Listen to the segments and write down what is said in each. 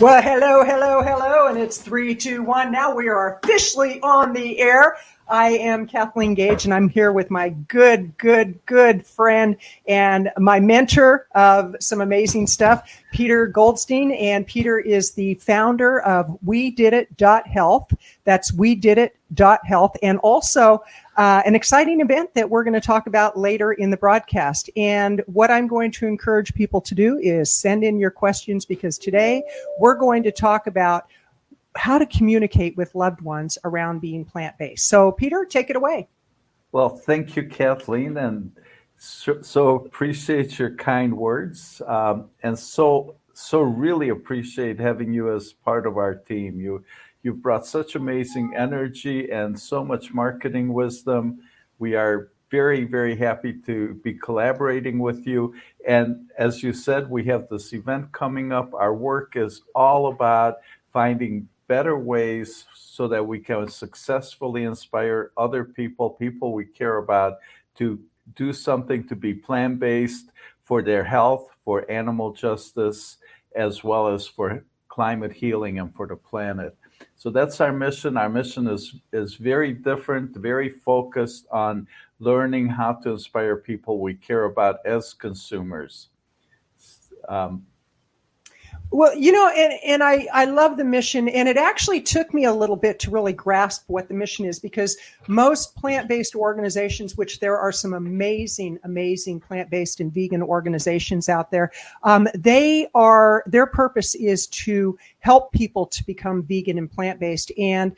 Well, hello, hello, hello, and it's three, two, one. Now we are officially on the air. I am Kathleen Gage, and I'm here with my good, good, good friend and my mentor of some amazing stuff, Peter Goldstein. And Peter is the founder of We Did It Health. That's We Did It Health, and also uh, an exciting event that we're going to talk about later in the broadcast. And what I'm going to encourage people to do is send in your questions because today we're going to talk about how to communicate with loved ones around being plant based. So, Peter, take it away. Well, thank you, Kathleen, and so, so appreciate your kind words, um, and so so really appreciate having you as part of our team. You You've brought such amazing energy and so much marketing wisdom. We are very, very happy to be collaborating with you. And as you said, we have this event coming up. Our work is all about finding better ways so that we can successfully inspire other people, people we care about, to do something to be plant based for their health, for animal justice, as well as for climate healing and for the planet. So that's our mission. Our mission is is very different, very focused on learning how to inspire people we care about as consumers. Um, well, you know, and, and I, I love the mission. And it actually took me a little bit to really grasp what the mission is because most plant based organizations, which there are some amazing, amazing plant based and vegan organizations out there, um, they are, their purpose is to help people to become vegan and plant based. And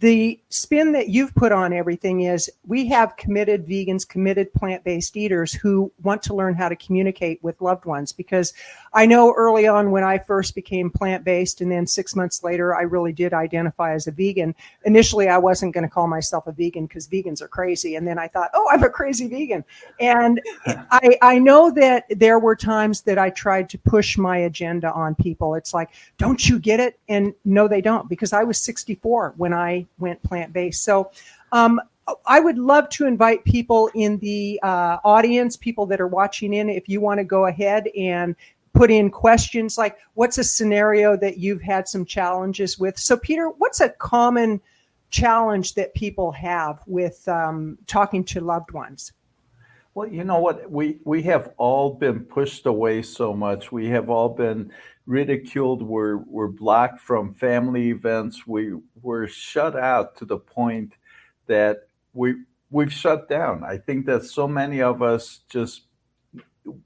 the spin that you've put on everything is we have committed vegans, committed plant based eaters who want to learn how to communicate with loved ones. Because I know early on when I first became plant based, and then six months later, I really did identify as a vegan. Initially, I wasn't going to call myself a vegan because vegans are crazy. And then I thought, oh, I'm a crazy vegan. And I, I know that there were times that I tried to push my agenda on people. It's like, don't you get it? And no, they don't, because I was 64 when I went plant based. So um, I would love to invite people in the uh, audience, people that are watching in, if you want to go ahead and put in questions like what's a scenario that you've had some challenges with. So, Peter, what's a common challenge that people have with um, talking to loved ones? Well, you know what? We we have all been pushed away so much. We have all been ridiculed. We're we're blocked from family events. We we're shut out to the point that we we've shut down. I think that so many of us just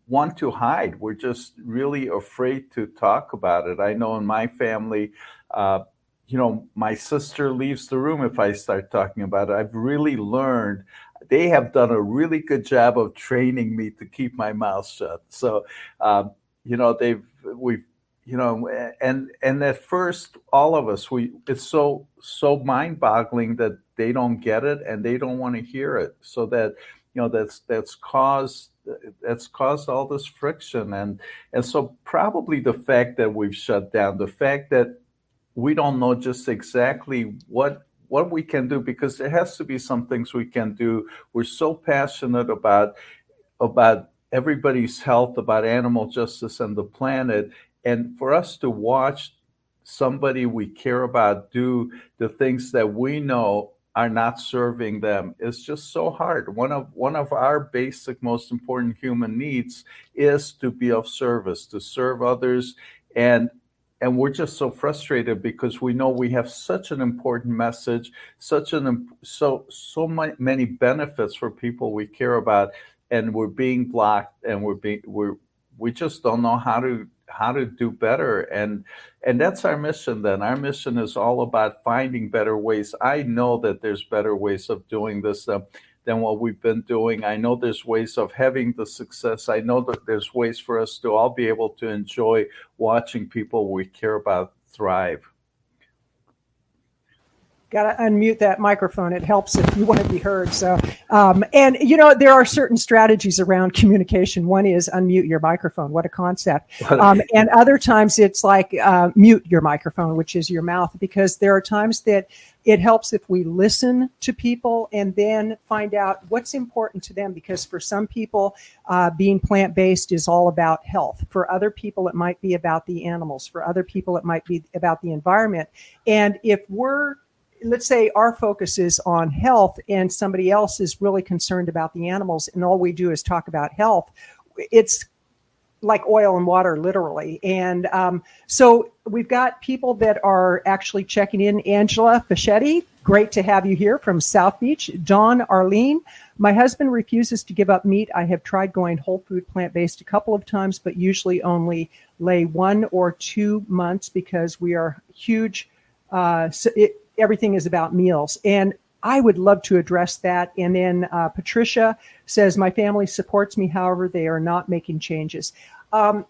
want to hide. We're just really afraid to talk about it. I know in my family, uh, you know, my sister leaves the room if I start talking about it. I've really learned they have done a really good job of training me to keep my mouth shut. So, um, you know, they've we've you know and and at first all of us we it's so so mind-boggling that they don't get it and they don't want to hear it. So that you know that's that's caused that's caused all this friction. And and so probably the fact that we've shut down the fact that we don't know just exactly what what we can do because there has to be some things we can do. We're so passionate about about everybody's health about animal justice and the planet and for us to watch somebody we care about do the things that we know are not serving them is just so hard. One of one of our basic most important human needs is to be of service, to serve others and and we're just so frustrated because we know we have such an important message, such an so so many benefits for people we care about and we're being blocked and we're being we're we just don't know how to how to do better. And and that's our mission then. Our mission is all about finding better ways. I know that there's better ways of doing this uh, than what we've been doing. I know there's ways of having the success. I know that there's ways for us to all be able to enjoy watching people we care about thrive got to unmute that microphone. It helps if you want to be heard. So, um, and you know, there are certain strategies around communication. One is unmute your microphone. What a concept. Um, and other times it's like uh, mute your microphone, which is your mouth, because there are times that It helps if we listen to people and then find out what's important to them because for some people, uh, being plant based is all about health. For other people, it might be about the animals. For other people, it might be about the environment. And if we're let's say our focus is on health and somebody else is really concerned about the animals and all we do is talk about health it's like oil and water, literally. And um, so we've got people that are actually checking in. Angela Fischetti, great to have you here from South Beach. Dawn Arlene, my husband refuses to give up meat. I have tried going whole food plant based a couple of times, but usually only lay one or two months because we are huge. Uh, so it, everything is about meals. And I would love to address that. And then uh, Patricia says, My family supports me, however, they are not making changes. Um,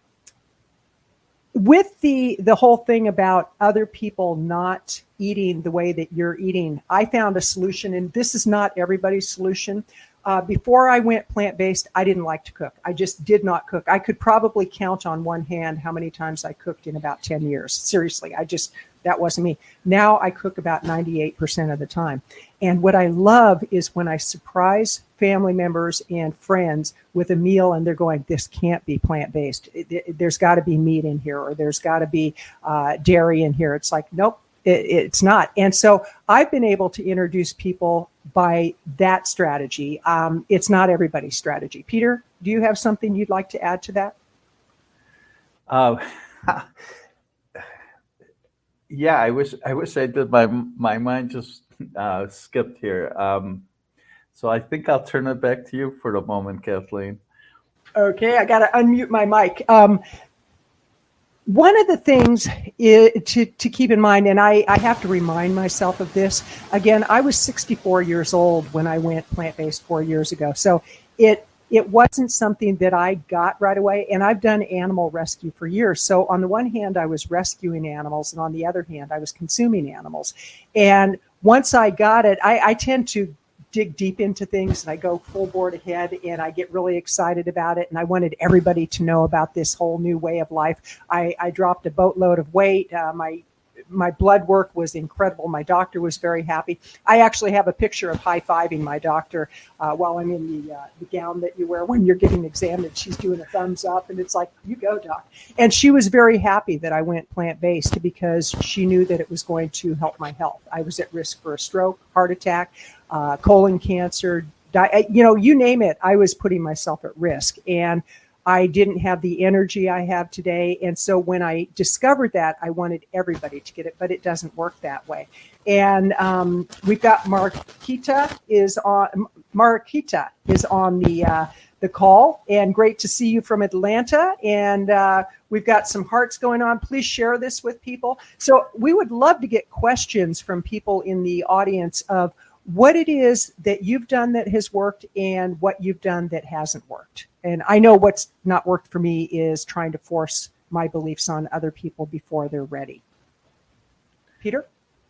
with the the whole thing about other people not eating the way that you're eating, I found a solution, and this is not everybody's solution. Uh, before I went plant based, I didn't like to cook. I just did not cook. I could probably count on one hand how many times I cooked in about 10 years. Seriously, I just that wasn't me. Now I cook about 98% of the time. And what I love is when I surprise family members and friends with a meal and they're going, this can't be plant based. There's got to be meat in here or there's got to be uh, dairy in here. It's like, nope, it, it's not. And so I've been able to introduce people by that strategy. Um, it's not everybody's strategy. Peter, do you have something you'd like to add to that? Uh, yeah, I wish I wish I did. My my mind just uh, skipped here. Um, so I think I'll turn it back to you for the moment, Kathleen. Okay, I got to unmute my mic. Um, one of the things is, to, to keep in mind, and I, I have to remind myself of this again, I was 64 years old when I went plant based four years ago. So it it wasn't something that I got right away. And I've done animal rescue for years. So on the one hand, I was rescuing animals, and on the other hand, I was consuming animals. And once I got it, I, I tend to dig deep into things and I go full board ahead and I get really excited about it. And I wanted everybody to know about this whole new way of life. I, I dropped a boatload of weight. Uh, my my blood work was incredible. My doctor was very happy. I actually have a picture of high fiving my doctor uh, while I'm in the, uh, the gown that you wear when you're getting examined. She's doing a thumbs up, and it's like, you go, doc. And she was very happy that I went plant based because she knew that it was going to help my health. I was at risk for a stroke, heart attack, uh, colon cancer, di- you know, you name it. I was putting myself at risk. And I didn't have the energy I have today. And so when I discovered that, I wanted everybody to get it, but it doesn't work that way. And um, we've got Marquita is on Marquita is on the uh, the call, and great to see you from Atlanta. And uh, we've got some hearts going on. Please share this with people. So we would love to get questions from people in the audience of what it is that you've done that has worked and what you've done that hasn't worked. And I know what's not worked for me is trying to force my beliefs on other people before they're ready. Peter?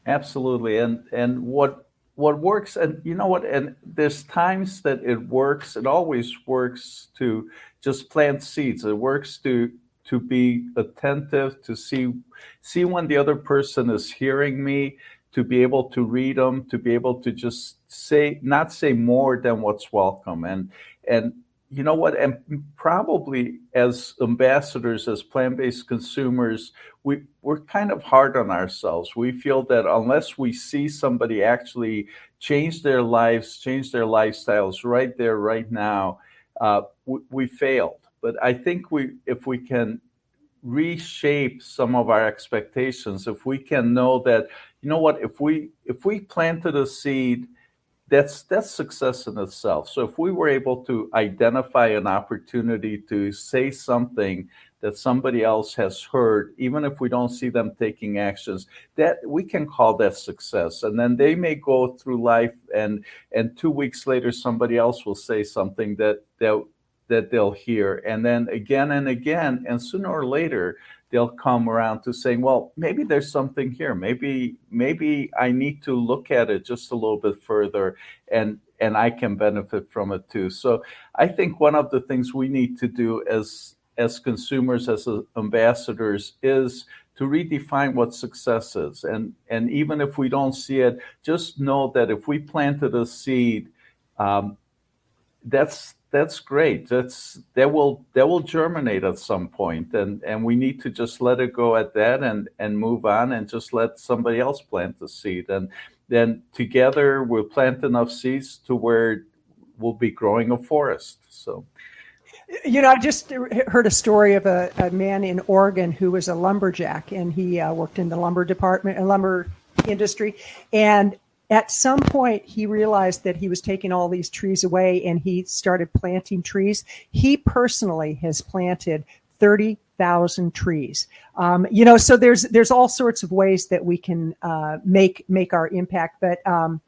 Absolutely. And and what what works and you know what and there's times that it works it always works to just plant seeds it works to to be attentive to see see when the other person is hearing me to be able to read them, to be able to just say, not say more than what's welcome. And, and, you know what? And probably as ambassadors, as plant based consumers, we, we're kind of hard on ourselves. We feel that unless we see somebody actually change their lives, change their lifestyles right there, right now, uh, we, we failed. But I think we, if we can reshape some of our expectations, if we can know that you know what? If we if we planted a seed that's that's success in itself. So if we were able to identify an opportunity to say something that somebody else has heard even if we don't see them taking actions that we can call that success. And then they may go through life and and 2 weeks later somebody else will say something that that that they'll hear. And then again and again and sooner or later they'll come around to saying, well, maybe there's something here. Maybe maybe I need to look at it just a little bit further and and I can benefit from it too. So I think one of the things we need to do as as consumers, as ambassadors, is to redefine what success is. And and even if we don't see it, just know that if we planted a seed, um, that's that's great. That's that will that will germinate at some point, and and we need to just let it go at that, and and move on, and just let somebody else plant the seed, and then together we'll plant enough seeds to where we'll be growing a forest. So. You know, I just heard a story of a, a man in Oregon who was a lumberjack, and he uh, worked in the lumber department, and lumber industry, and at some point he realized that he was taking all these trees away and he started planting trees he personally has planted 30,000 trees um, you know so there's there's all sorts of ways that we can uh, make make our impact but um,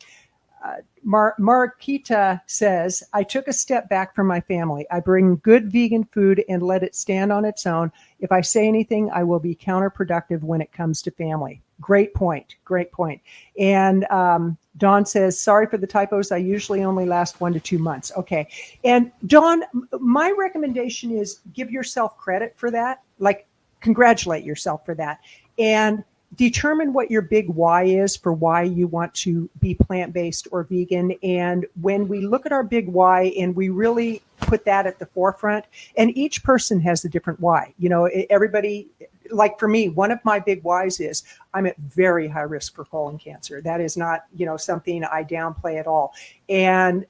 uh, Mar- Marquita says, I took a step back from my family. I bring good vegan food and let it stand on its own. If I say anything, I will be counterproductive when it comes to family. Great point. Great point. And um, Dawn says, sorry for the typos. I usually only last one to two months. Okay. And Dawn, my recommendation is give yourself credit for that. Like, congratulate yourself for that. And determine what your big why is for why you want to be plant based or vegan. And when we look at our big why and we really put that at the forefront, and each person has a different why. You know, everybody like for me, one of my big whys is I'm at very high risk for colon cancer. That is not, you know, something I downplay at all. And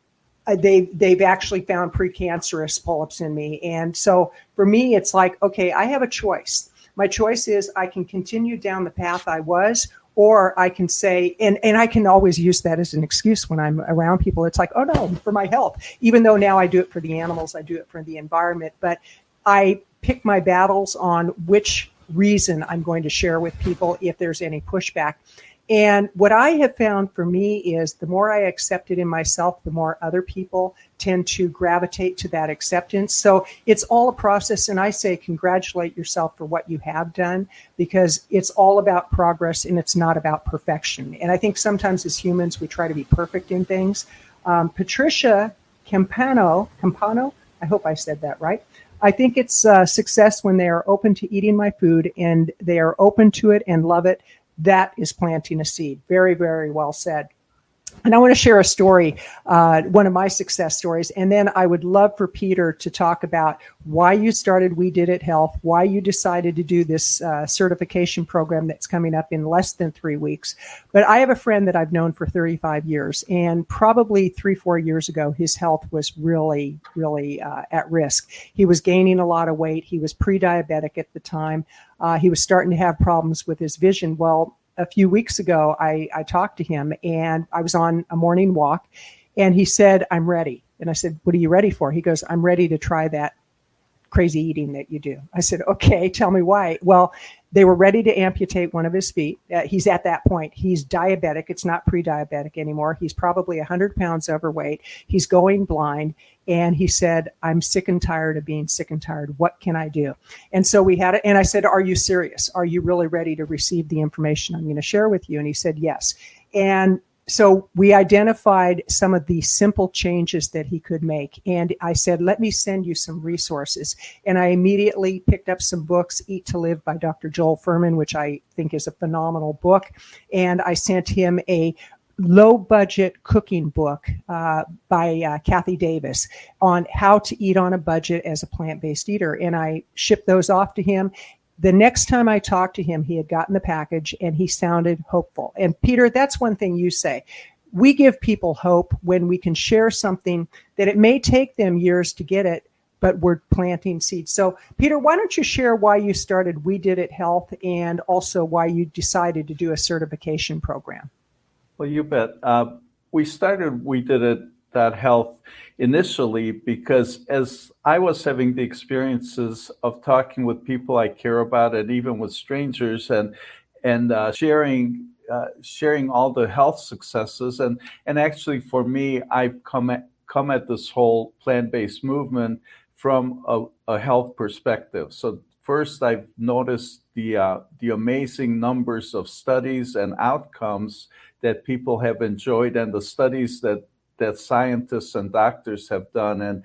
uh, they they've actually found precancerous polyps in me. And so for me, it's like, okay, I have a choice. My choice is I can continue down the path I was, or I can say, and, and I can always use that as an excuse when I'm around people. It's like, oh no, for my health. Even though now I do it for the animals, I do it for the environment. But I pick my battles on which reason I'm going to share with people if there's any pushback. And what I have found for me is the more I accept it in myself, the more other people tend to gravitate to that acceptance. So it's all a process. And I say, congratulate yourself for what you have done because it's all about progress and it's not about perfection. And I think sometimes as humans, we try to be perfect in things. Um, Patricia Campano, Campano, I hope I said that right, I think it's uh, success when they are open to eating my food and they are open to it and love it. That is planting a seed. Very, very well said. And I want to share a story, uh, one of my success stories. And then I would love for Peter to talk about why you started We Did It Health, why you decided to do this uh, certification program that's coming up in less than three weeks. But I have a friend that I've known for 35 years, and probably three, four years ago, his health was really, really uh, at risk. He was gaining a lot of weight. He was pre diabetic at the time. Uh, he was starting to have problems with his vision. Well, a few weeks ago, I, I talked to him and I was on a morning walk and he said, I'm ready. And I said, What are you ready for? He goes, I'm ready to try that crazy eating that you do. I said, Okay, tell me why. Well, they were ready to amputate one of his feet. Uh, he's at that point. He's diabetic. It's not pre diabetic anymore. He's probably 100 pounds overweight. He's going blind. And he said, I'm sick and tired of being sick and tired. What can I do? And so we had it. And I said, Are you serious? Are you really ready to receive the information I'm going to share with you? And he said, Yes. And so we identified some of the simple changes that he could make. And I said, let me send you some resources. And I immediately picked up some books, Eat to Live by Dr. Joel Fuhrman, which I think is a phenomenal book. And I sent him a low budget cooking book uh, by uh, Kathy Davis on how to eat on a budget as a plant based eater. And I shipped those off to him the next time I talked to him, he had gotten the package and he sounded hopeful. And Peter, that's one thing you say. We give people hope when we can share something that it may take them years to get it, but we're planting seeds. So, Peter, why don't you share why you started We Did It Health and also why you decided to do a certification program? Well, you bet. Uh, we started We Did It that health initially because as I was having the experiences of talking with people I care about and even with strangers and and uh, sharing uh, sharing all the health successes and and actually for me I've come at come at this whole plant-based movement from a, a health perspective. So first I've noticed the uh, the amazing numbers of studies and outcomes that people have enjoyed and the studies that that scientists and doctors have done. And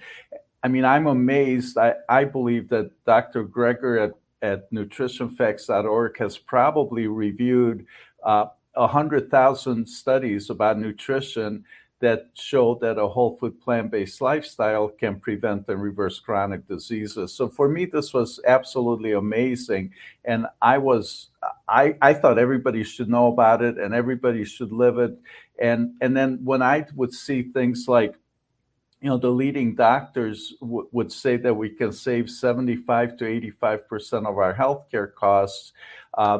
I mean, I'm amazed. I, I believe that Dr. Greger at, at nutritionfacts.org has probably reviewed uh, 100,000 studies about nutrition that show that a whole food plant based lifestyle can prevent and reverse chronic diseases. So for me, this was absolutely amazing. And I was, I, I thought everybody should know about it and everybody should live it. And, and then when I would see things like, you know, the leading doctors w- would say that we can save 75 to 85% of our healthcare costs. Uh,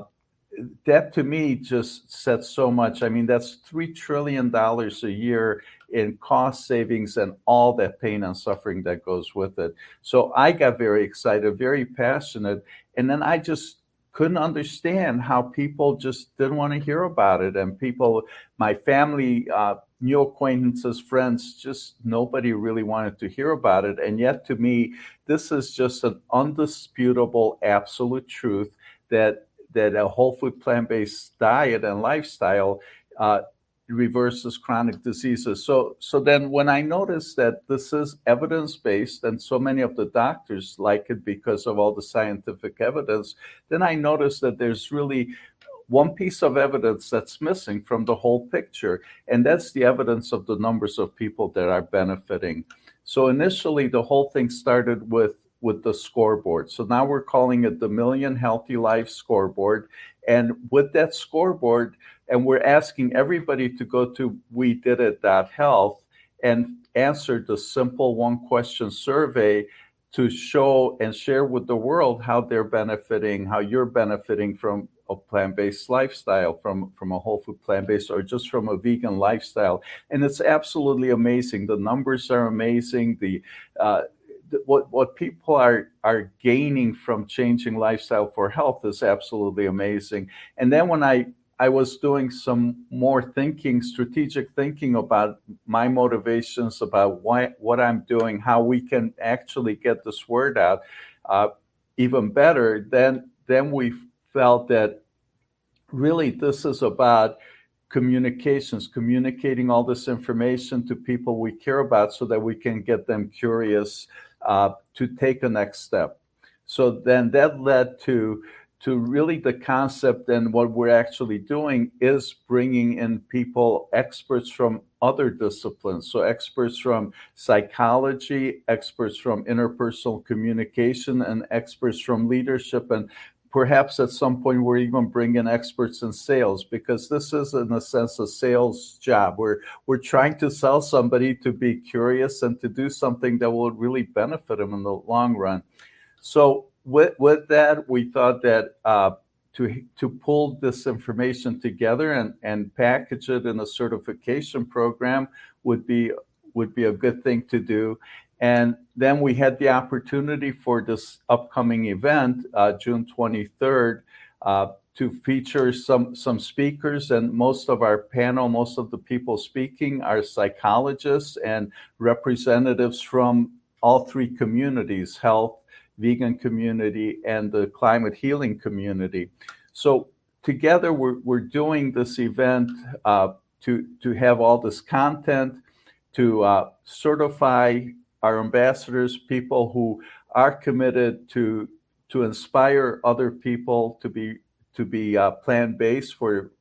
that to me just said so much. I mean, that's $3 trillion a year in cost savings and all that pain and suffering that goes with it. So I got very excited, very passionate. And then I just couldn't understand how people just didn't want to hear about it. And people, my family, uh, new acquaintances, friends, just nobody really wanted to hear about it. And yet, to me, this is just an undisputable, absolute truth that that a whole food plant based diet and lifestyle uh, reverses chronic diseases. So, so then when I noticed that this is evidence based and so many of the doctors like it because of all the scientific evidence, then I noticed that there's really one piece of evidence that's missing from the whole picture, and that's the evidence of the numbers of people that are benefiting. So initially, the whole thing started with with the scoreboard. So now we're calling it the Million Healthy Life Scoreboard. And with that scoreboard, and we're asking everybody to go to we did it health and answer the simple one question survey to show and share with the world how they're benefiting, how you're benefiting from a plant-based lifestyle, from from a whole food plant-based, or just from a vegan lifestyle. And it's absolutely amazing. The numbers are amazing. The uh, what what people are are gaining from changing lifestyle for health is absolutely amazing. And then when I I was doing some more thinking, strategic thinking about my motivations, about why, what I'm doing, how we can actually get this word out uh, even better. Then then we felt that really this is about communications, communicating all this information to people we care about so that we can get them curious Uh, to take a next step. So then that led to to really the concept and what we're actually doing is bringing in people experts from other disciplines so experts from psychology experts from interpersonal communication and experts from leadership and perhaps at some point we're even bringing experts in sales because this is in a sense a sales job. We're we're trying to sell somebody to be curious and to do something that will really benefit them in the long run. So with with that we thought that uh, to to pull this information together and and package it in a certification program would be would be a good thing to do and then we had the opportunity for this upcoming event, uh, June 23rd, uh, to feature some, some speakers. And most of our panel, most of the people speaking are psychologists and representatives from all three communities health, vegan community, and the climate healing community. So together, we're, we're doing this event uh, to, to have all this content, to uh, certify our ambassadors, people who are committed to to inspire other people to be to be uh, plant based for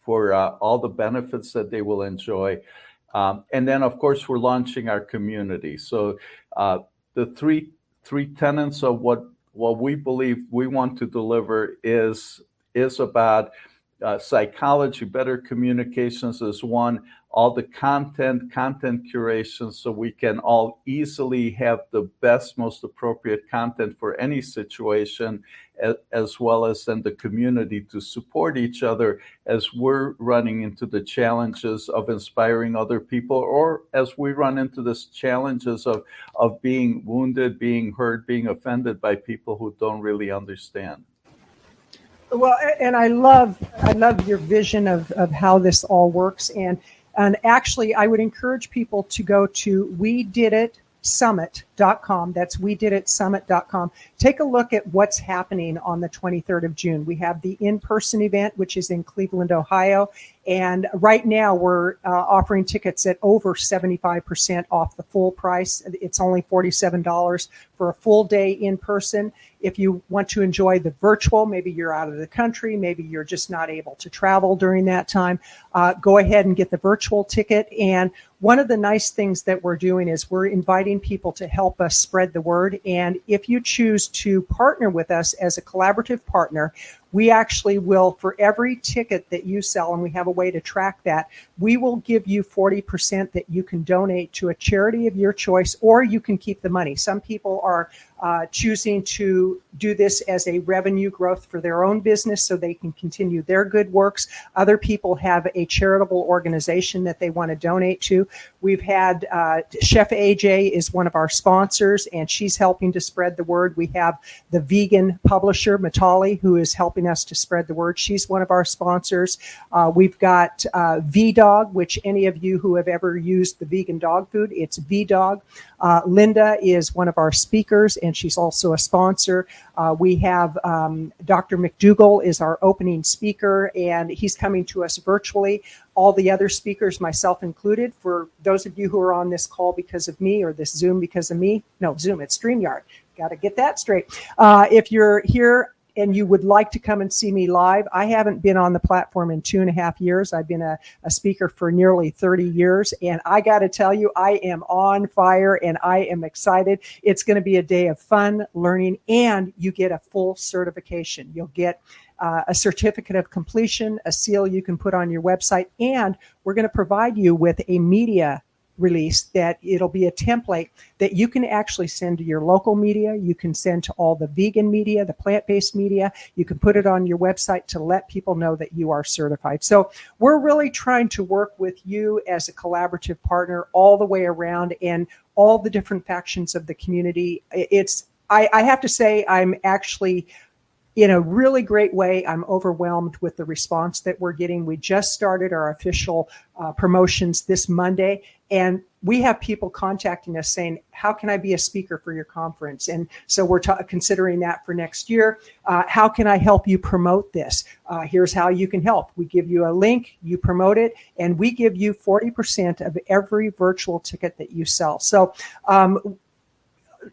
for uh, all the benefits that they will enjoy. Um, and then, of course, we're launching our community. So uh, the three three tenets of what what we believe we want to deliver is is about uh, psychology, better communications is one, all the content, content curation, so we can all easily have the best, most appropriate content for any situation, as well as then the community to support each other as we're running into the challenges of inspiring other people, or as we run into the challenges of, of being wounded, being hurt, being offended by people who don't really understand. Well, and I love I love your vision of, of how this all works. And and actually I would encourage people to go to we did it summit summit.com. That's we did it summit.com. Take a look at what's happening on the 23rd of June. We have the in person event, which is in Cleveland, Ohio. And right now we're uh, offering tickets at over 75% off the full price. It's only $47 for a full day in person. If you want to enjoy the virtual, maybe you're out of the country, maybe you're just not able to travel during that time, uh, go ahead and get the virtual ticket. And one of the nice things that we're doing is we're inviting people to help us spread the word. And if you choose to partner with us as a collaborative partner, we actually will, for every ticket that you sell, and we have a way to track that, we will give you 40% that you can donate to a charity of your choice, or you can keep the money. Some people are uh, choosing to do this as a revenue growth for their own business so they can continue their good works. Other people have a charitable organization that they want to donate to. We've had uh, Chef AJ is one of our sponsors, and she's helping to spread the word. We have the vegan publisher, Matali, who is helping us to spread the word. She's one of our sponsors. Uh, we've got uh, Dog, which any of you who have ever used the vegan dog food, it's VDog. Uh, Linda is one of our speakers, and she's also a sponsor. Uh, we have um, Dr. McDougall is our opening speaker, and he's coming to us virtually. All the other speakers, myself included, for those of you who are on this call because of me or this Zoom because of me, no, Zoom, it's StreamYard. Got to get that straight. Uh, if you're here and you would like to come and see me live, I haven't been on the platform in two and a half years. I've been a, a speaker for nearly 30 years. And I got to tell you, I am on fire and I am excited. It's going to be a day of fun, learning, and you get a full certification. You'll get uh, a certificate of completion, a seal you can put on your website, and we're going to provide you with a media release that it'll be a template that you can actually send to your local media. You can send to all the vegan media, the plant based media. You can put it on your website to let people know that you are certified. So we're really trying to work with you as a collaborative partner all the way around and all the different factions of the community. It's, I, I have to say, I'm actually in a really great way. I'm overwhelmed with the response that we're getting. We just started our official uh, promotions this Monday, and we have people contacting us saying, How can I be a speaker for your conference? And so we're ta- considering that for next year. Uh, how can I help you promote this? Uh, here's how you can help. We give you a link, you promote it, and we give you 40% of every virtual ticket that you sell. So um,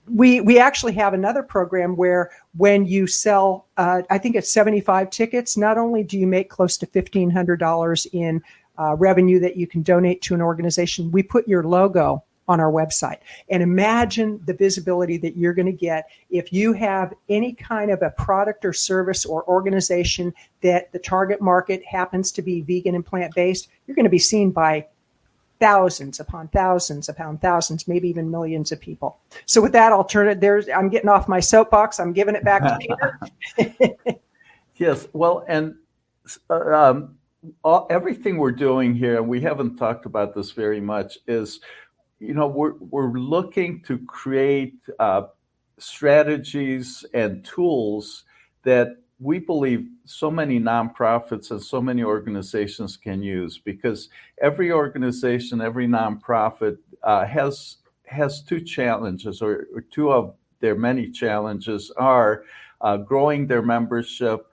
we we actually have another program where when you sell, uh, I think it's seventy five tickets. Not only do you make close to fifteen hundred dollars in uh, revenue that you can donate to an organization, we put your logo on our website. And imagine the visibility that you're going to get if you have any kind of a product or service or organization that the target market happens to be vegan and plant based. You're going to be seen by thousands upon thousands upon thousands, maybe even millions of people. So with that, I'll turn it there. I'm getting off my soapbox. I'm giving it back to Peter. yes. Well, and uh, um, all, everything we're doing here, and we haven't talked about this very much, is you know we're we're looking to create uh, strategies and tools that we believe so many nonprofits and so many organizations can use because every organization, every nonprofit uh, has has two challenges, or, or, two of their many challenges are uh, growing their membership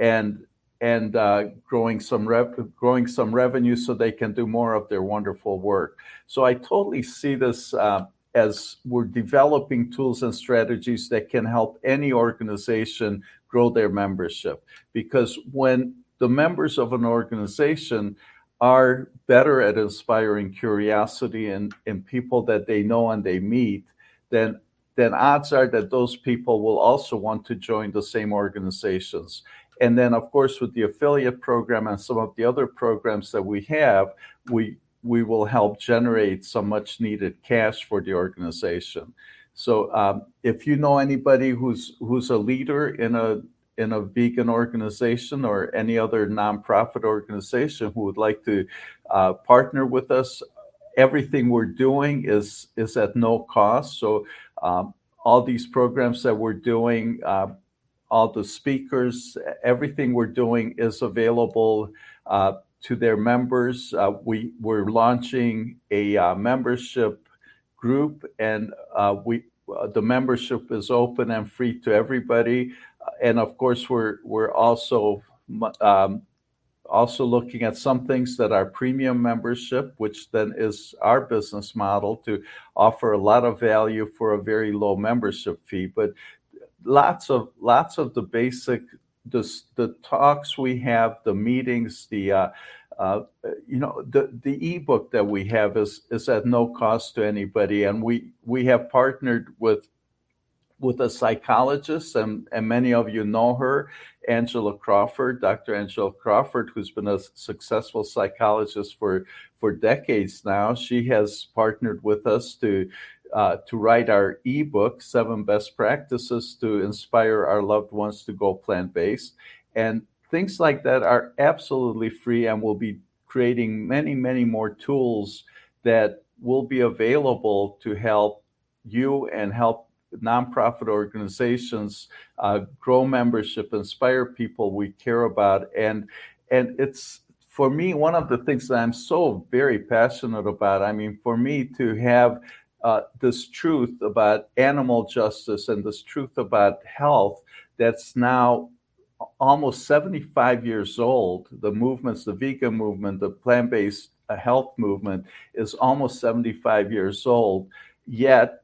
and and uh, growing some rev- growing some revenue so they can do more of their wonderful work. So I totally see this uh, as we're developing tools and strategies that can help any organization grow their membership. Because when the members of an organization are better at inspiring curiosity in, in people that they know and they meet, then then odds are that those people will also want to join the same organizations. And then, of course, with the affiliate program and some of the other programs that we have, we we will help generate some much needed cash for the organization. So um, if you know anybody who's who's a leader in a in a vegan organization or any other nonprofit organization who would like to uh, partner with us, everything we're doing is is at no cost. So um, all these programs that we're doing, uh, all the speakers, everything we're doing is available. Uh, to their members. Uh, we we're launching a uh, membership group, and uh, we uh, the membership is open and free to everybody, and of course, we're we're also um, also looking at some things that are premium membership, which then is our business model to offer a lot of value for a very low membership fee. But lots of lots of the basic the, the talks we have, the meetings, the uh, uh, you know the the ebook that we have is is at no cost to anybody, and we we have partnered with with a psychologist, and, and many of you know her, Angela Crawford, Dr. Angela Crawford, who's been a successful psychologist for, for decades now. She has partnered with us to, uh, to write our ebook, Seven Best Practices to Inspire Our Loved Ones to Go Plant Based. And things like that are absolutely free and we'll be creating many, many more tools that will be available to help you and help nonprofit organizations uh, grow membership, inspire people we care about, and and it's for me one of the things that I'm so very passionate about. I mean, for me to have uh, this truth about animal justice and this truth about health that's now almost 75 years old. The movements, the vegan movement, the plant based uh, health movement is almost 75 years old. Yet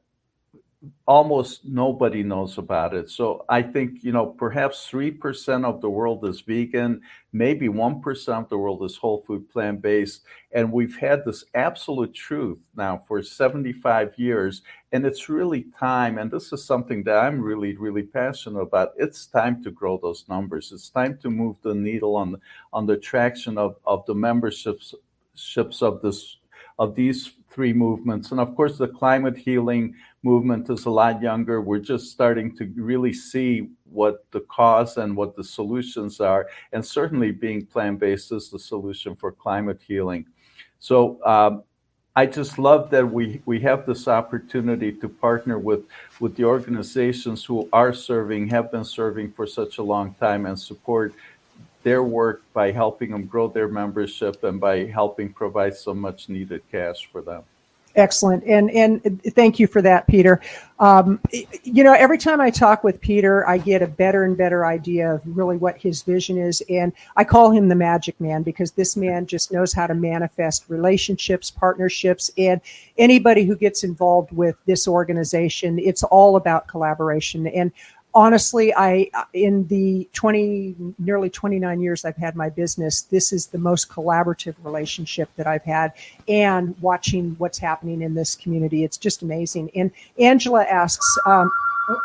almost nobody knows about it. So I think, you know, perhaps 3% of the world is vegan, maybe 1% of the world is whole food plant based. And we've had this absolute truth now for 75 years. And it's really time. And this is something that I'm really, really passionate about. It's time to grow those numbers. It's time to move the needle on, on the traction of, of the memberships ships of this of these three movements. And of course, the climate healing movement is a lot younger. We're just starting to really see what the cause and what the solutions are. And certainly, being plant based is the solution for climate healing. So, um, I just love that we, we have this opportunity to partner with, with the organizations who are serving, have been serving for such a long time, and support their work by helping them grow their membership and by helping provide so much needed cash for them. Excellent, and and thank you for that, Peter. Um, you know, every time I talk with Peter, I get a better and better idea of really what his vision is, and I call him the Magic Man because this man just knows how to manifest relationships, partnerships, and anybody who gets involved with this organization. It's all about collaboration, and honestly, I in the 20 nearly 29 years I've had my business, this is the most collaborative relationship that I've had and watching what's happening in this community. It's just amazing. And Angela asks, um, oh,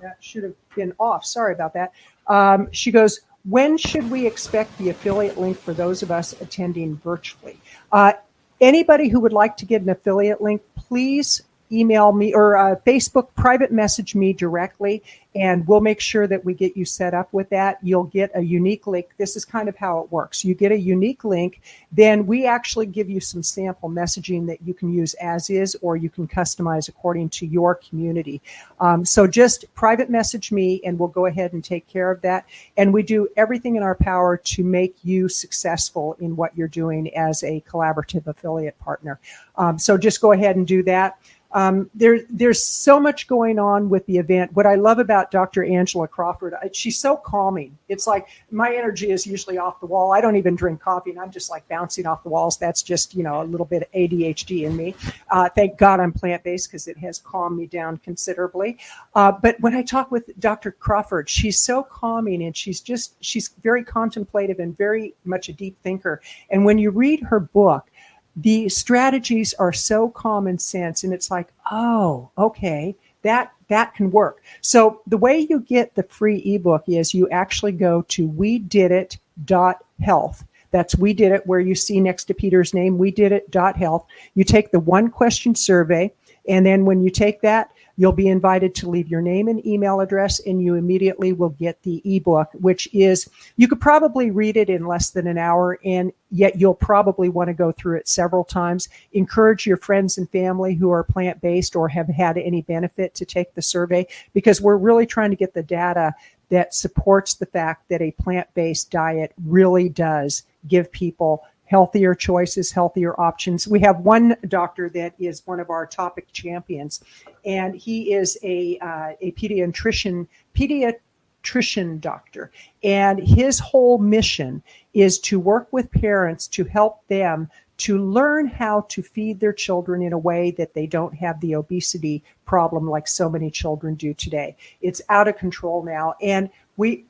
that should have been off. Sorry about that. Um, she goes, when should we expect the affiliate link for those of us attending virtually? Uh, anybody who would like to get an affiliate link, please email me or uh, Facebook private message me directly, and we'll make sure that we get you set up with that. You'll get a unique link. This is kind of how it works. You get a unique link, then we actually give you some sample messaging that you can use as is, or you can customize according to your community. Um, so just private message me, and we'll go ahead and take care of that. And we do everything in our power to make you successful in what you're doing as a collaborative affiliate partner. Um, so just go ahead and do that. Um, there, there's so much going on with the event. What I love about Dr. Angela Crawford, I, she's so calming. It's like my energy is usually off the wall. I don't even drink coffee, and I'm just like bouncing off the walls. That's just you know a little bit of ADHD in me. Uh, thank God I'm plant based because it has calmed me down considerably. Uh, but when I talk with Dr. Crawford, she's so calming, and she's just she's very contemplative and very much a deep thinker. And when you read her book the strategies are so common sense and it's like oh okay that that can work. So the way you get the free ebook is you actually go to we did it dot health. That's we did it where you see next to peter's name we did it dot health. You take the one question survey and then when you take that You'll be invited to leave your name and email address, and you immediately will get the ebook, which is, you could probably read it in less than an hour, and yet you'll probably want to go through it several times. Encourage your friends and family who are plant based or have had any benefit to take the survey because we're really trying to get the data that supports the fact that a plant based diet really does give people healthier choices, healthier options. We have one doctor that is one of our topic champions, and he is a uh, a pediatrician pediatrician doctor, and his whole mission is to work with parents to help them to learn how to feed their children in a way that they don't have the obesity problem like so many children do today. It's out of control now, and we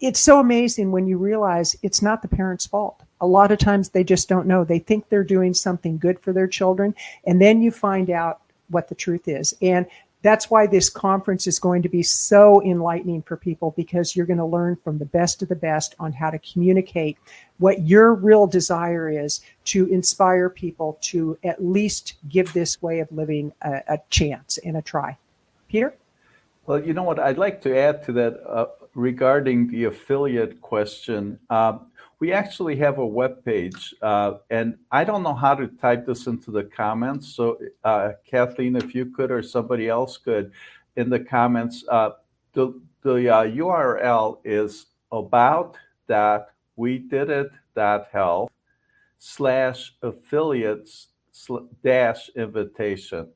it's so amazing when you realize it's not the parents' fault. A lot of times they just don't know. They think they're doing something good for their children, and then you find out what the truth is. And that's why this conference is going to be so enlightening for people because you're going to learn from the best of the best on how to communicate what your real desire is to inspire people to at least give this way of living a, a chance and a try. Peter? Well, you know what? I'd like to add to that uh, regarding the affiliate question. Uh, we actually have a web page, uh, and I don't know how to type this into the comments. So, uh, Kathleen, if you could, or somebody else could, in the comments, uh, the the URL uh, is about that we did it that health slash affiliates dash invitation.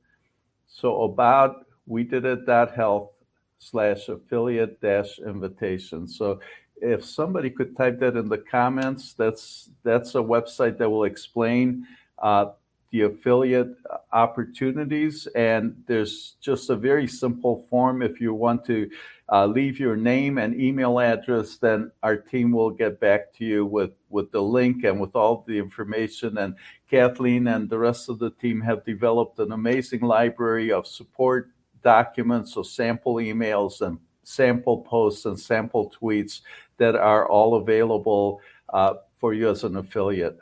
So about we did it that health slash affiliate dash invitation. So if somebody could type that in the comments, that's that's a website that will explain uh, the affiliate opportunities. And there's just a very simple form. If you want to uh, leave your name and email address, then our team will get back to you with with the link and with all the information. And Kathleen and the rest of the team have developed an amazing library of support documents, so sample emails and sample posts and sample tweets that are all available uh, for you as an affiliate.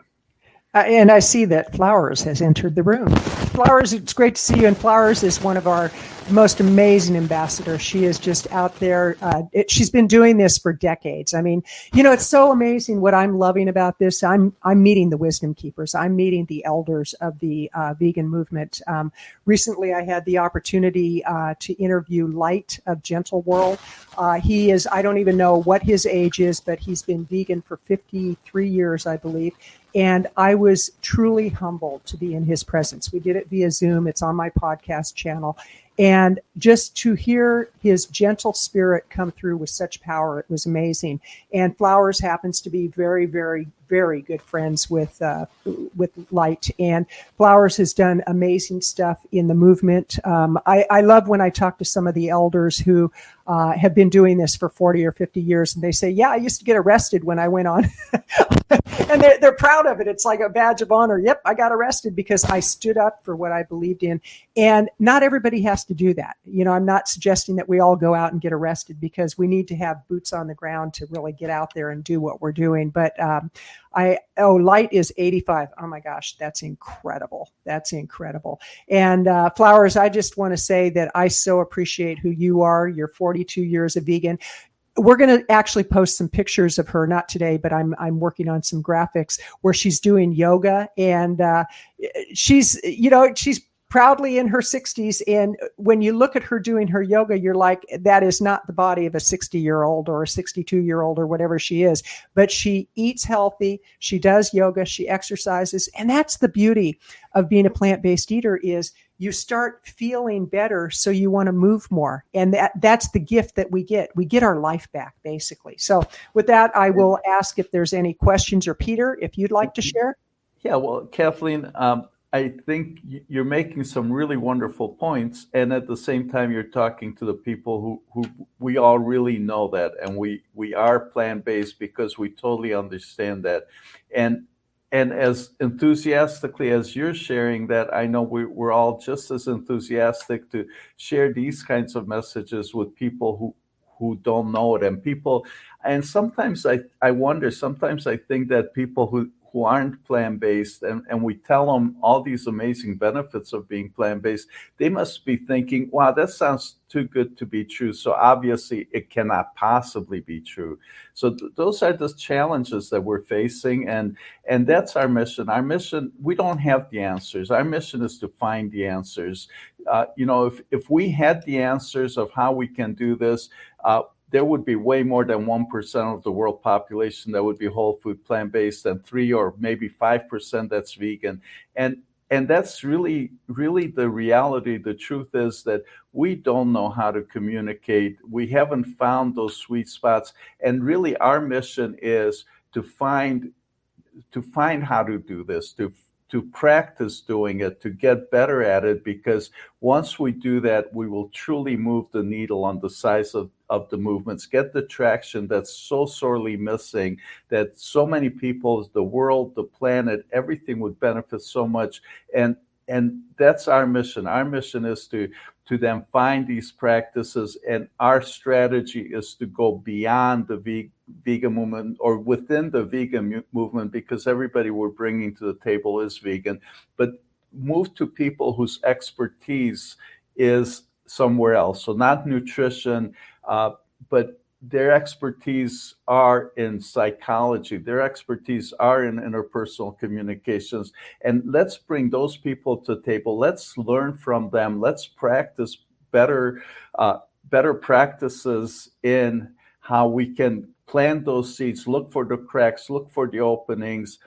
Uh, and I see that Flowers has entered the room. Flowers, it's great to see you. And Flowers is one of our most amazing ambassador. She is just out there. Uh, it, she's been doing this for decades. I mean, you know, it's so amazing what I'm loving about this. I'm I'm meeting the wisdom keepers. I'm meeting the elders of the uh, vegan movement. Um, recently, I had the opportunity uh, to interview Light of Gentle World. Uh, he is I don't even know what his age is, but he's been vegan for 53 years, I believe and I was truly humbled to be in his presence. We did it via Zoom. It's on my podcast channel. And just to hear his gentle spirit come through with such power, it was amazing. And Flowers happens to be very, very, very good friends with uh, with Light, and Flowers has done amazing stuff in the movement. Um, I, I, love when I talk to some of the elders who uh, have been doing this for 40 or 50 years, and they say, "Yeah, I used to get arrested when I went on," and they're, they're proud of it. It's like a badge of honor. Yep, I got arrested because I stood up for what I believed in, and not everybody has to do that. You know, I'm not suggesting that we all go out and get arrested because we need to have boots on the ground to really get out there and do what we're doing. But um, I oh, light is 85. Oh my gosh, that's incredible. That's incredible. And uh, flowers, I just want to say that I so appreciate who you are. You're 42 years a vegan we're going to actually post some pictures of her not today but i'm i'm working on some graphics where she's doing yoga and uh, she's you know she's proudly in her 60s. And when you look at her doing her yoga, you're like, that is not the body of a 60 year old or a 62 year old or whatever she is. But she eats healthy, she does yoga, she exercises. And that's the beauty of being a plant based eater is you start feeling better so you want to move more. And that that's the gift that we get. We get our life back basically. So with that i will ask if there's any questions or peter if you'd like to share. Yeah well kathleen um, I think you're making some really wonderful points, and at the same time, you're talking to the people who, who we all really know that, and we we are plant based because we totally understand that, and and as enthusiastically as you're sharing that, I know we, we're all just as enthusiastic to share these kinds of messages with people who who don't know it, and people, and sometimes I I wonder, sometimes I think that people who who aren't plant based and, and we tell them all these amazing benefits of being plant based, they must be thinking, wow, that sounds too good to be true. So obviously it cannot possibly be true. So th- those are the challenges that we're facing. And, and that's our mission. Our mission, we don't have the answers. Our mission is to find the answers. Uh, you know, if, if we had the answers of how we can do this, uh, there would be way more than 1% of the world population that would be whole food plant based and 3 or maybe 5% that's vegan. And and that's really really the reality. The truth is that we don't know how to communicate. We haven't found those sweet spots. And really our mission is to find to find how to do this to to practice doing it, to get better at it, because once we do that, we will truly move the needle on the size of, of the movements, get the traction that's so sorely missing, that so many people, the world, the planet, everything would benefit so much. And and that's our mission. Our mission is to to then find these practices, and our strategy is to go beyond the vegan movement or within the vegan movement because everybody we're bringing to the table is vegan, but move to people whose expertise is somewhere else. So not nutrition, uh, but their expertise are in psychology their expertise are in interpersonal communications. And let's bring those people to table. Let's learn from them. Let's practice better uh, better practices in how we can plant those seeds look for the cracks look for the openings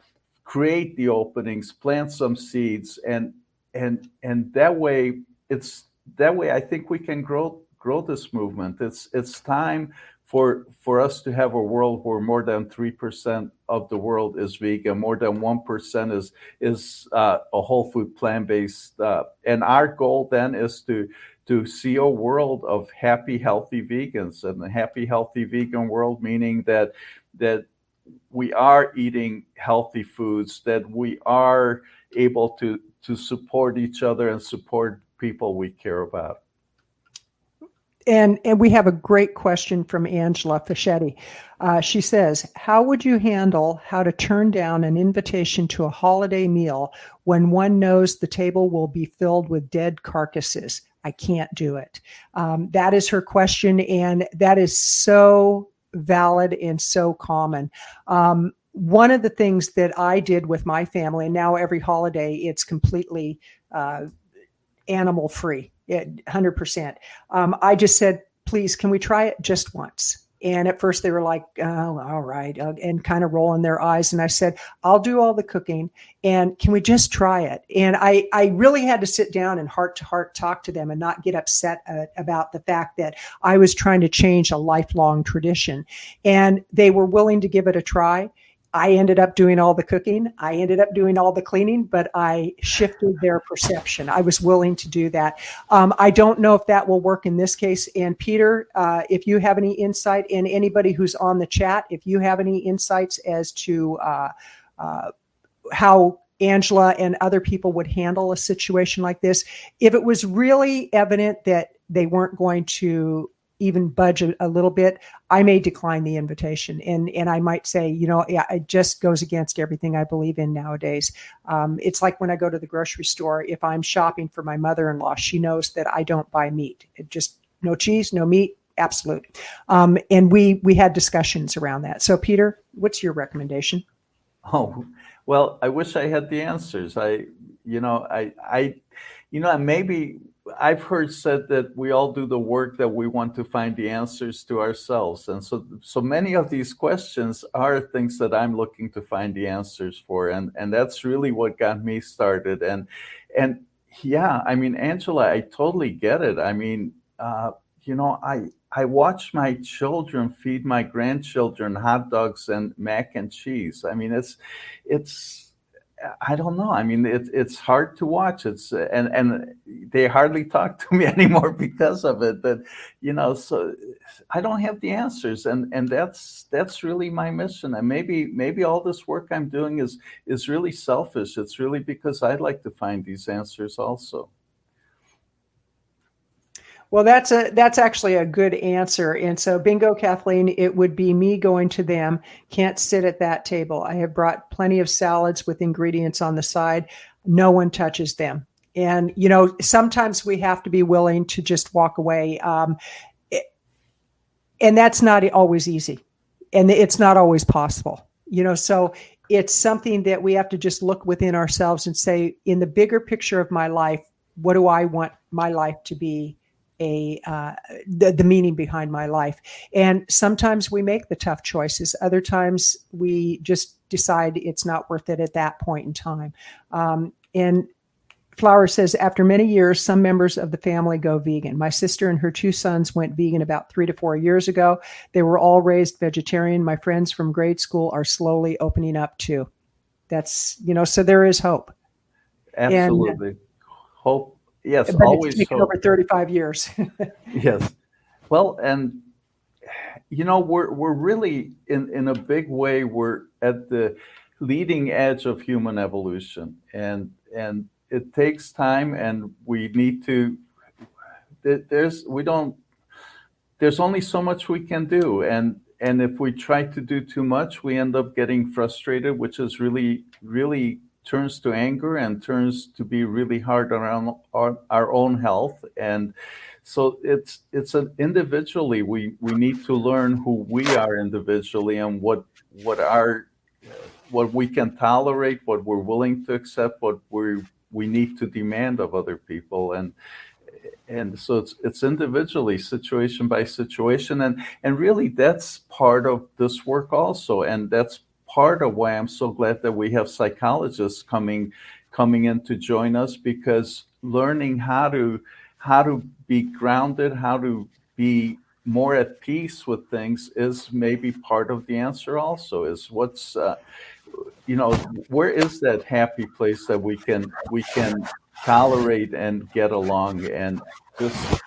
create the openings plant some seeds. And and and that way it's that way i think we can grow grow this movement. It's it's time for for us to have a world where more than three percent of the world is vegan, more than one percent is is uh, a whole food plant based, uh, and our goal then is to to see a world of happy, healthy vegans, and a happy, healthy vegan world meaning that that we are eating healthy foods, that we are able to to support each other and support people we care about and and we have a great question from Angela Fischetti. Uh, she says, "How would you handle how to turn down an invitation to a holiday meal when one knows the table will be filled with dead carcasses? I can't do it." Um, that is her question, and that is so valid and so common. Um, one of the things that I did with my family, and now every holiday it's completely uh, animal free hundred percent. Um, I just said, please, can we try it just once? And at first they were like, oh, all right, uh, and kind of rolling their eyes. And I said, I'll do all the cooking and can we just try it? And I, I really had to sit down and heart to heart talk to them and not get upset uh, about the fact that I was trying to change a lifelong tradition. And they were willing to give it a try. I ended up doing all the cooking. I ended up doing all the cleaning, but I shifted their perception. I was willing to do that. Um, I don't know if that will work in this case. And Peter, uh, if you have any insight, and anybody who's on the chat, if you have any insights as to uh, uh, how Angela and other people would handle a situation like this, if it was really evident that they weren't going to even budge a, a, little bit, I may decline the invitation, and and I might say, you know, yeah, it just goes against everything I believe in nowadays. Um, it's like when I go to the grocery store. If I'm shopping for my mother-in-law, she knows that I don't buy meat. It just no cheese, no meat, absolute. Um, and we we had discussions around that. So, Peter, what's your recommendation? Oh, well, I wish I had the answers. I, you know, I, I, you know, maybe I've heard said that we all do the work that we want to find the answers to ourselves, and so so many of these questions are things that I'm looking to find the answers for, and and that's really what got me started. And and yeah, I mean, Angela, I totally get it. I mean, uh, you know, I I watch my children feed my grandchildren hot dogs and mac and cheese. I mean, it's it's I don't know. I mean, it, it's hard to watch. It's and and they hardly talk to me anymore because of it. But you know, so I don't have the answers, and and that's that's really my mission. And maybe maybe all this work I'm doing is is really selfish. It's really because I'd like to find these answers also. Well, that's a that's actually a good answer. And so, bingo, Kathleen, it would be me going to them. Can't sit at that table. I have brought plenty of salads with ingredients on the side. No one touches them. And you know, sometimes we have to be willing to just walk away. Um, it, and that's not always easy, and it's not always possible. You know, so it's something that we have to just look within ourselves and say, in the bigger picture of my life, what do I want my life to be? A uh, the, the meaning behind my life. And sometimes we make the tough choices. Other times we just decide it's not worth it at that point in time. Um, and Flower says, after many years, some members of the family go vegan. My sister and her two sons went vegan about three to four years ago. They were all raised vegetarian. My friends from grade school are slowly opening up too. That's, you know, so there is hope. Absolutely. And, hope. Yes, but always it's taken hope. over 35 years. yes. Well, and you know, we're we're really in in a big way we're at the leading edge of human evolution and and it takes time and we need to there's we don't there's only so much we can do and and if we try to do too much we end up getting frustrated which is really really turns to anger and turns to be really hard around our, our own health. And so it's it's an individually we we need to learn who we are individually and what what our what we can tolerate what we're willing to accept what we we need to demand of other people. And and so it's it's individually situation by situation. And and really that's part of this work also. And that's part of why I'm so glad that we have psychologists coming coming in to join us because learning how to how to be grounded how to be more at peace with things is maybe part of the answer also is what's uh, you know where is that happy place that we can we can tolerate and get along? And just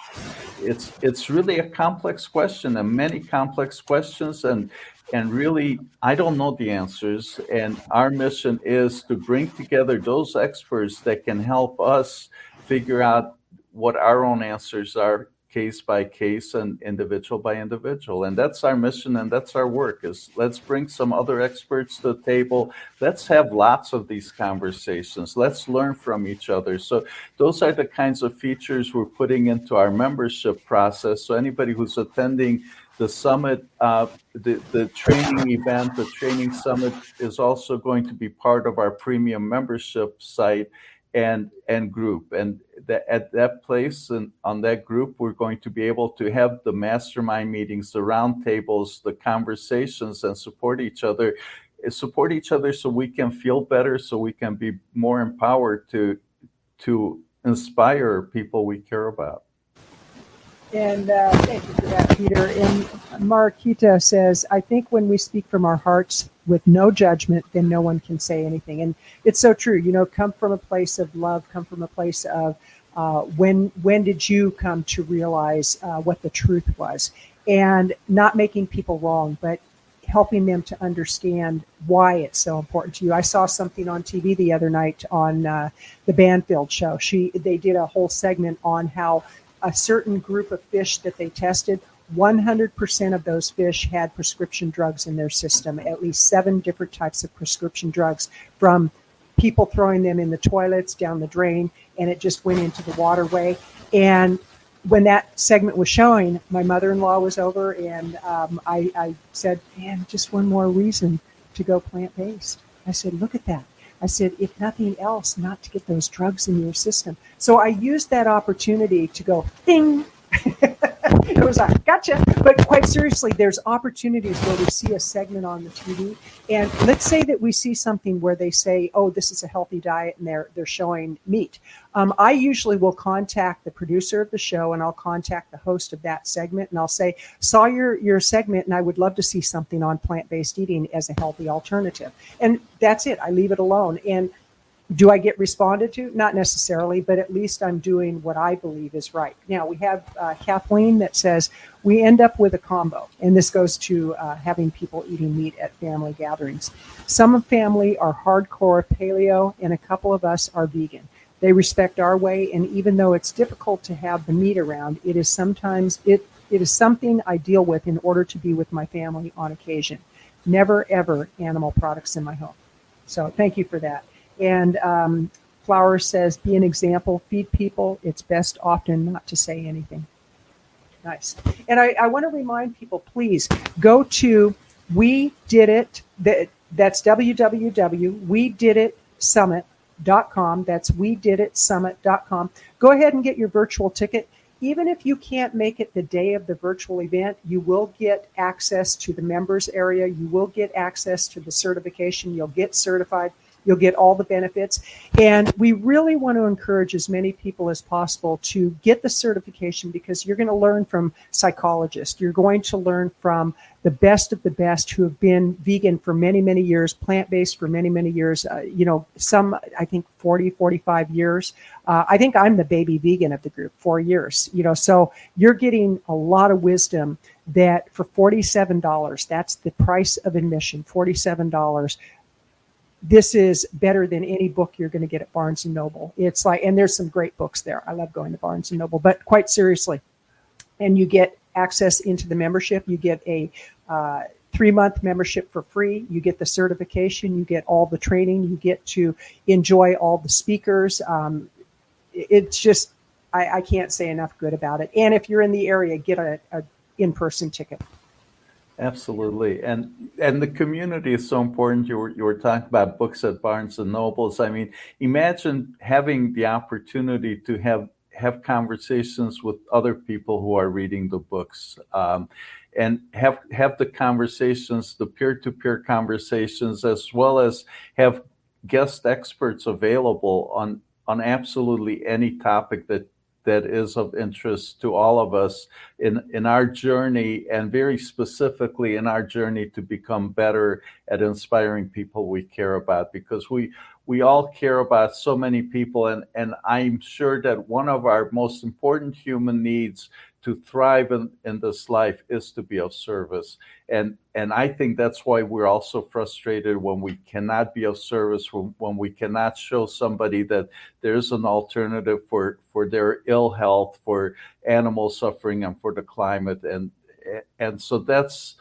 it's it's really a complex question and many complex questions and and really i don't know the answers. And our mission is to bring together those experts that can help us figure out what our own answers are case by case and individual by individual. And that's our mission and that's our work is let's bring some other experts to the table. Let's have lots of these conversations. Let's learn from each other. So those are the kinds of features we're putting into our membership process. So anybody who's attending the summit, uh, the, the training event, the training summit is also going to be part of our premium membership site and and group. And that at that place and on that group we're going to be able to have the mastermind meetings the roundtables the conversations and support each other support each other so we can feel better so we can be more empowered to to inspire people we care about and uh, thank you for that, Peter. And Marquita says, I think when we speak from our hearts with no judgment, then no one can say anything. And it's so true. You know, come from a place of love, come from a place of uh, when when did you come to realize uh, what the truth was, and not making people wrong, but helping them to understand why it's so important to you. I saw something on TV the other night on uh, the Banfield show. She they did a whole segment on how a certain group of fish that they tested, 100% of those fish had prescription drugs in their system, at least seven different types of prescription drugs from people throwing them in the toilets, down the drain, and it just went into the waterway. And when that segment was showing, my mother in law was over, and um, I, I said, Man, just one more reason to go plant based. I said, Look at that. I said, if nothing else, not to get those drugs in your system. So I used that opportunity to go, ding. it was like, gotcha. But quite seriously, there's opportunities where we see a segment on the TV, and let's say that we see something where they say, "Oh, this is a healthy diet," and they're they're showing meat. Um, I usually will contact the producer of the show, and I'll contact the host of that segment, and I'll say, "Saw your your segment, and I would love to see something on plant based eating as a healthy alternative." And that's it. I leave it alone, and do I get responded to? Not necessarily, but at least I'm doing what I believe is right. Now, we have uh, Kathleen that says we end up with a combo, and this goes to uh, having people eating meat at family gatherings. Some family are hardcore paleo, and a couple of us are vegan. They respect our way, and even though it's difficult to have the meat around, it is sometimes it it is something I deal with in order to be with my family on occasion. Never ever animal products in my home. So thank you for that. And um, Flower says, be an example, feed people. It's best often not to say anything. Nice. And I, I want to remind people, please go to We Did It. That, that's www.wediditsummit.com. That's we did it summit.com. Go ahead and get your virtual ticket. even if you can't make it the day of the virtual event, you will get access to the members area. You will get access to the certification. You'll get certified. You'll get all the benefits. And we really want to encourage as many people as possible to get the certification because you're going to learn from psychologists. You're going to learn from the best of the best who have been vegan for many, many years, plant based for many, many years. Uh, you know, some, I think 40, 45 years. Uh, I think I'm the baby vegan of the group, four years. You know, so you're getting a lot of wisdom that for $47, that's the price of admission, $47 this is better than any book you're going to get at Barnes and Noble. It's like, and there's some great books there. I love going to Barnes and Noble, but quite seriously, and you get access into the membership. You get a uh, three month membership for free. You get the certification. You get all the training. You get to enjoy all the speakers. Um, it's just, I, I, can't say enough good about it. And if you're in the area, get a, a in person ticket. Absolutely, and and the community is so important. You were you were talking about books at Barnes and Nobles. I mean, imagine having the opportunity to have have conversations with other people who are reading the books, um, and have have the conversations, the peer to peer conversations, as well as have guest experts available on on absolutely any topic that that is of interest to all of us in, in our journey, and very specifically in our journey to become better at inspiring people we care about, because we we all care about so many people, and, and I'm sure that one of our most important human needs to thrive in, in this life is to be of service. And and I think that's why we're also frustrated when we cannot be of service, when, when we cannot show somebody that there's an alternative for, for their ill health, for animal suffering, and for the climate. And and so that's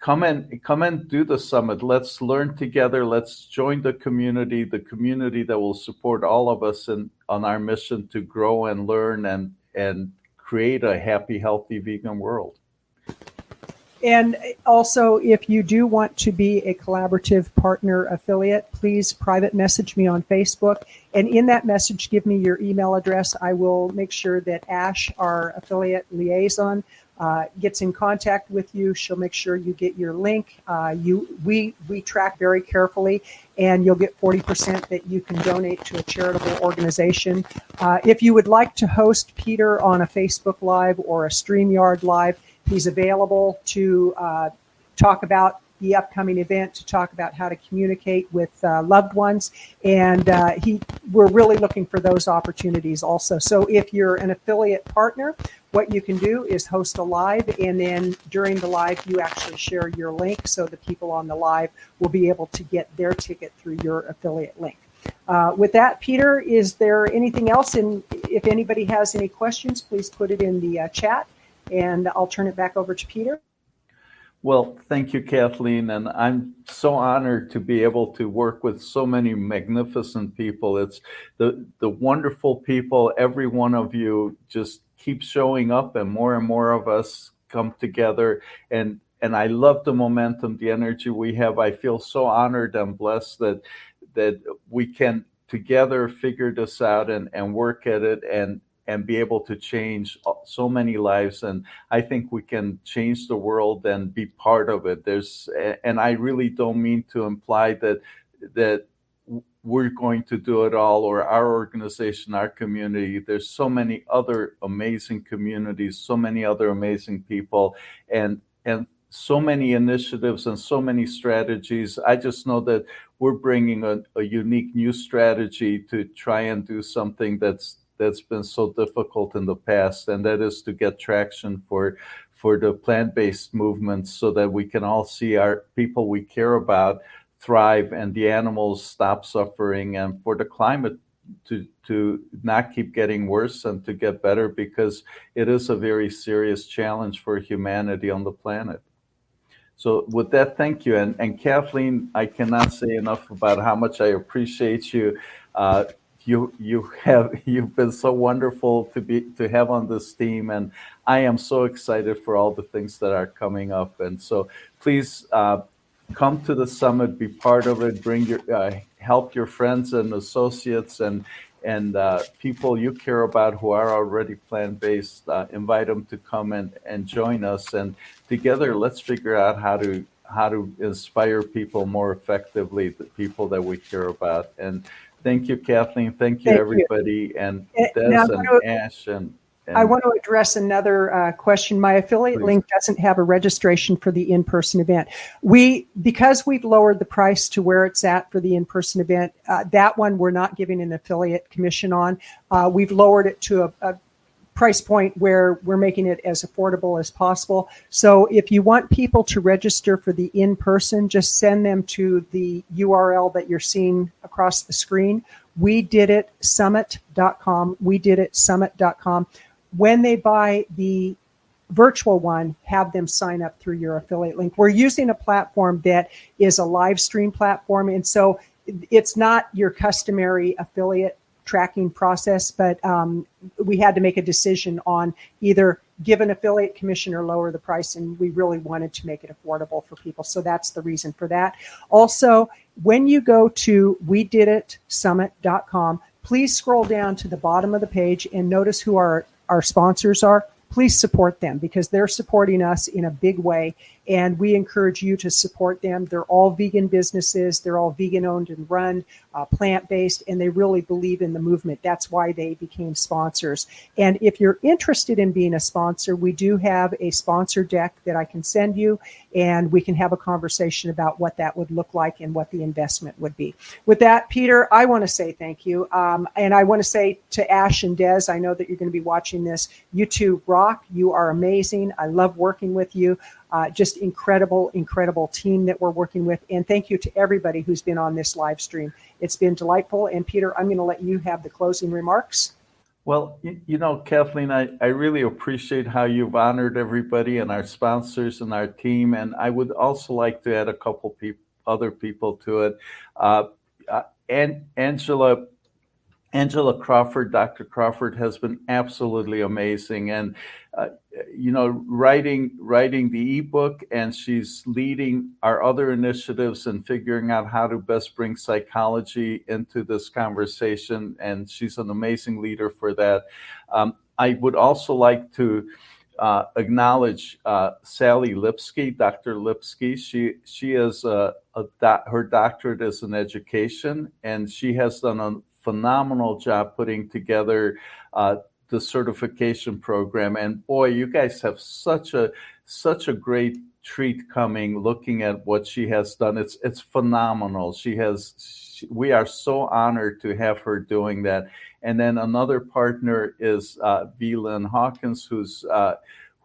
come and come and do the summit let's learn together let's join the community the community that will support all of us in on our mission to grow and learn and and create a happy, healthy vegan world. And also, if you do want to be a collaborative partner affiliate, please private message me on Facebook. And in that message, give me your email address. I will make sure that Ash, our affiliate liaison, uh, gets in contact with you. She'll make sure you get your link. Uh, you we we track very carefully, and you'll get forty percent that you can donate to a charitable organization. Uh, if you would like to host Peter on a Facebook Live or a StreamYard Live, he's available to uh, talk about the upcoming event to talk about how to communicate with uh, loved ones. And uh, he, we're really looking for those opportunities also. So if you're an affiliate partner, what you can do is host a live, and then during the live, you actually share your link so the people on the live will be able to get their ticket through your affiliate link. Uh, with that, Peter, is there anything else? And if anybody has any questions, please put it in the uh, chat, and I'll turn it back over to Peter. Well, thank you, Kathleen. And I'm so honored to be able to work with so many magnificent people. It's the, the wonderful people, every one of you just keeps showing up, and more and more of us come together. And, and I love the momentum, the energy we have. I feel so honored and blessed that, that we can together figure this out and, and work at it and and be able to change uh, so many lives and i think we can change the world and be part of it. There's and i really don't mean to imply that that we're going to do it all or our organization our community. There's so many other amazing communities so many other amazing people and and so many initiatives and so many strategies. I just know that we're bringing a, a unique new strategy to try and do something that's that's been so difficult in the past, and that is to get traction for for the plant-based movements so that we can all see our people we care about thrive and the animals stop suffering and for the climate to to not keep getting worse and to get better because it is a very serious challenge for humanity on the planet. So with that, thank you. And, and Kathleen, I cannot say enough about how much I appreciate you uh, you you have you've been so wonderful to be to have on this team and i am so excited for all the things that are coming up and so please uh, come to the summit be part of it bring your uh, help your friends and associates and and uh, people you care about who are already plant based, uh, invite them to come and, and join us. And together, let's figure out how to how to inspire people more effectively, the people that we care about. And thank you, Kathleen. Thank you, thank everybody, you. and Des and to, Ash and. And I want to address another uh, question. My affiliate please. link doesn't have a registration for the in-person event. We because we've lowered the price to where it's at for the in-person event. Uh, that one we're not giving an affiliate commission on. Uh, we've lowered it to a, a price point where we're making it as affordable as possible. So if you want people to register for the in person, just send them to the URL that you're seeing across the screen. We did it summit.com. We did it summit.com. When they buy the virtual one, have them sign up through your affiliate link. We're using a platform that is a live stream platform. And so it's not your customary affiliate tracking process, but um, we had to make a decision on either give an affiliate commission or lower the price, and we really wanted to make it affordable for people. So that's the reason for that. Also, when you go to we did it summit.com, please scroll down to the bottom of the page and notice who our, our sponsors are please support them because they're supporting us in a big way. And we encourage you to support them. They're all vegan businesses, they're all vegan owned and run, uh, plant based, and they really believe in the movement. That's why they became sponsors. And if you're interested in being a sponsor, we do have a sponsor deck that I can send you, and we can have a conversation about what that would look like and what the investment would be. With that, Peter, I want to say thank you. Um, and I want to say to Ash and Des, I know that you're going to be watching this. You two rock. You are amazing. I love working with you. Uh, just incredible, incredible team that we're working with. And thank you to everybody who's been on this live stream. It's been delightful. And Peter, I'm going to let you have the closing remarks. Well, you, know, Kathleen, I, I really appreciate how you've honored everybody and our sponsors and our team. And I would also like to add a couple people, other people to it. Uh, uh, and Angela Angela Crawford, Dr. Crawford has been absolutely amazing, and uh, you know, writing writing the ebook, and she's leading our other initiatives and figuring out how to best bring psychology into this conversation. And she's an amazing leader for that. Um, I would also like to. Uh, acknowledge uh, Sally Lipsky, Dr. Lipsky. She she is a, a her doctorate is in education, and she has done a phenomenal job putting together uh, the certification program. And boy, you guys have such a such a great treat coming. Looking at what she has done, it's it's phenomenal. She has. She, we are so honored to have her doing that. And then another partner is uh, V. Lynn Hawkins, who's uh,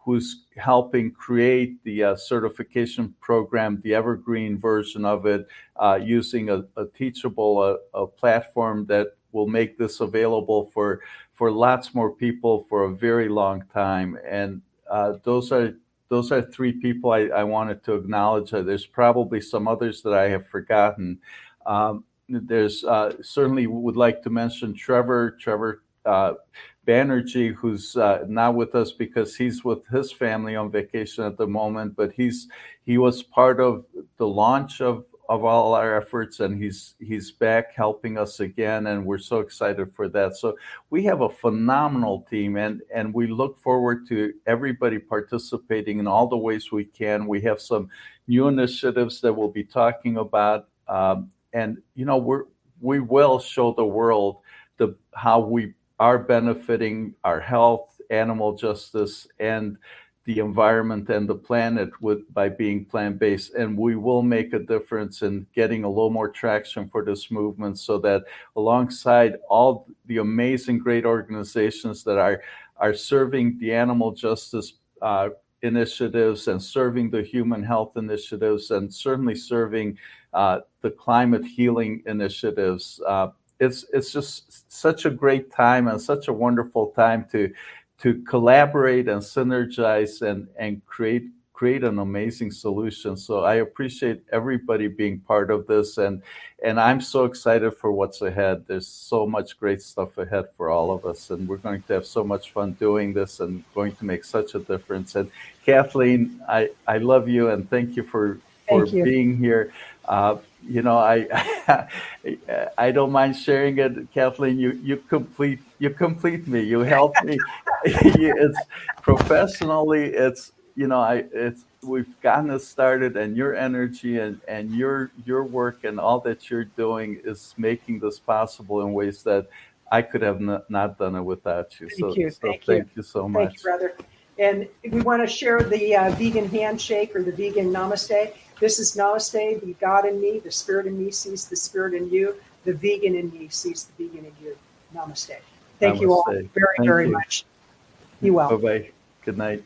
who's helping create the uh, certification program, the evergreen version of it, uh, using a, a teachable uh, a, platform that will make this available for for lots more people for a very long time. And uh, those are those are three people I, I wanted to acknowledge. Uh, there's probably some others that I have forgotten. Um, there's uh, certainly would like to mention Trevor. Trevor Banerjee, who's uh, not with us because he's with his family on vacation at the moment, but he's he was part of the launch of of all our efforts and he's he's back helping us again and we're so excited for that. So we have a phenomenal team and and we look forward to everybody participating in all the ways we can. We have some new initiatives that we'll be talking about um, and you know we're we will show the world the how we are benefiting our health, animal justice, and the environment and the planet with by being plant-based. And we will make a difference in getting a little more traction for this movement so that alongside all the amazing great organizations that are are serving the animal justice uh, initiatives and serving the human health initiatives and certainly serving uh, the climate healing initiatives uh, it's it's just such a great time and such a wonderful time to to collaborate and synergize and and create create an amazing solution. So i appreciate everybody being part of this and and i'm so excited for what's ahead. There's so much great stuff ahead for all of us and we're going to have so much fun doing this and going to make such a difference. And kathleen i i love you and thank you for for you. being here. Uh, you know, I I don't mind sharing it, Kathleen. You you complete you complete me. You help me. it's professionally. It's you know, I it's we've gotten this started, and your energy and and your your work and all that you're doing is making this possible in ways that I could have not, not done it without you. Thank so you. so Thank thank you. you so Thank much. you, brother. And we want to share the uh, vegan handshake or the vegan namaste. This is namaste, the God in me, the spirit in me sees the spirit in you, the vegan in me sees the vegan in you. Namaste. Thank you all very, Thank very you. much. Be well. Bye bye. Good night.